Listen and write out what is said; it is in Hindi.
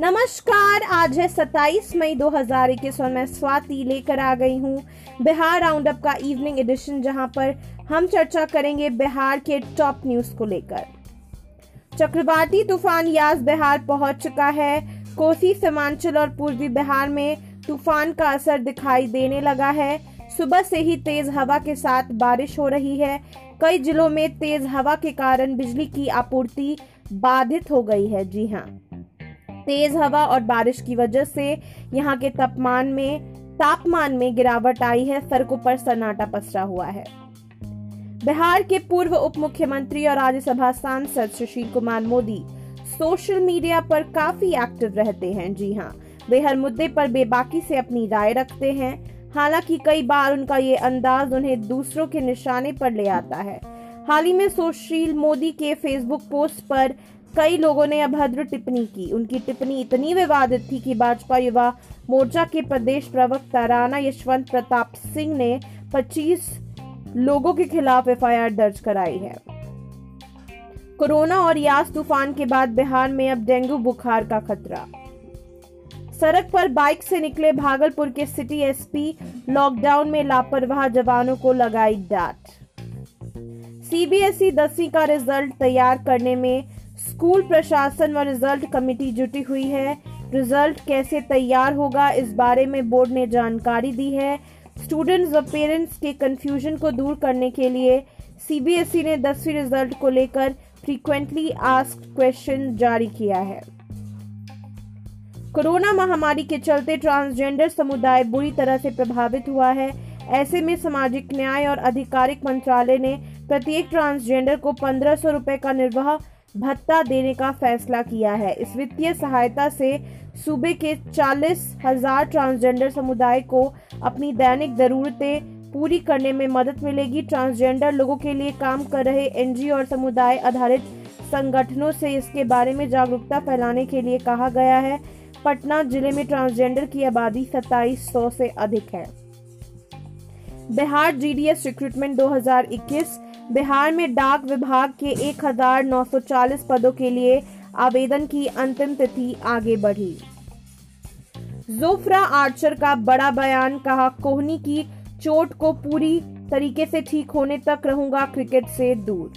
नमस्कार, आज है 27 मई 2021 और मैं स्वाति लेकर आ गई हूँ बिहार राउंड अप का इवनिंग एडिशन, जहाँ पर हम चर्चा करेंगे बिहार के टॉप न्यूज़ को लेकर। चक्रवाती तूफ़ान यास बिहार पहुँच चुका है। कोसी, सीमांचल और पूर्वी बिहार में तूफ़ान का असर दिखाई देने लगा है। सुबह से ही तेज हवा के साथ बारिश हो रही है। कई जिलों में तेज हवा के कारण बिजली की आपूर्ति बाधित हो गई है। जी हाँ। तेज हवा और बारिश की वजह से यहाँ के तापमान में तापमान में गिरावट आई है, सड़कों पर सन्नाटा पसरा हुआ है। बिहार के पूर्व उप मुख्यमंत्री और राज्यसभा सांसद सुशील कुमार मोदी सोशल मीडिया पर काफ़ी एक्टिव रहते हैं। जी हाँ वे हर मुद्दे पर बेबाकी से अपनी राय रखते हैं। हालाँकि कई बार उनका ये अंदाज उन्हें दूसरों के निशाने पर ले आता है। हाल ही में सुशील मोदी के फेसबुक पोस्ट पर कई लोगों ने अभद्र टिप्पणी की। उनकी टिप्पणी इतनी विवादित थी कि भाजपा युवा मोर्चा के प्रदेश प्रवक्ता राणा यशवंत प्रताप सिंह ने 25 लोगों के खिलाफ एफआईआर दर्ज कराई है। कोरोना और यास तूफ़ान के बाद बिहार में अब डेंगू बुखार का खतरा। सड़क पर बाइक से निकले भागलपुर के सिटी एसपी लॉकडाउन में लापरवाह जवानों को लगाई डांट। सीबीएसई दसवीं का रिज़ल्ट तैयार करने में स्कूल प्रशासन व रिज़ल्ट कमेटी जुटी हुई है। रिज़ल्ट कैसे तैयार होगा, इस बारे में बोर्ड ने जानकारी दी है। स्टूडेंट्स व पेरेंट्स के कंफ्यूजन को दूर करने के लिए सीबीएसई ने दसवीं रिज़ल्ट को लेकर फ्रीक्वेंटली आस्क्ड क्वेश्चन जारी किया है। कोरोना महामारी के चलते ट्रांसजेंडर समुदाय बुरी तरह से प्रभावित हुआ है। ऐसे में सामाजिक न्याय और आधिकारिक मंत्रालय ने प्रत्येक ट्रांसजेंडर को पंद्रह सौ का निर्वाह भत्ता देने का फैसला किया है। इस वित्तीय सहायता से सूबे के चालीस हज़ार ट्रांसजेंडर समुदाय को अपनी दैनिक जरूरतें पूरी करने में मदद मिलेगी। ट्रांसजेंडर लोगों के लिए काम कर रहे एनजीओ और समुदाय आधारित संगठनों से इसके बारे में जागरूकता फैलाने के लिए कहा गया है। पटना ज़िले में ट्रांसजेंडर की आबादी सत्ताईस सौ से अधिक है। बिहार जीडीएस रिक्रूटमेंट 2021 बिहार में डाक विभाग के 1940 पदों के लिए आवेदन की अंतिम तिथि आगे बढ़ी। जोफ्रा आर्चर का बड़ा बयान कहा, कोहनी की चोट को पूरी तरीके से ठीक होने तक रहूँगा क्रिकेट से दूर।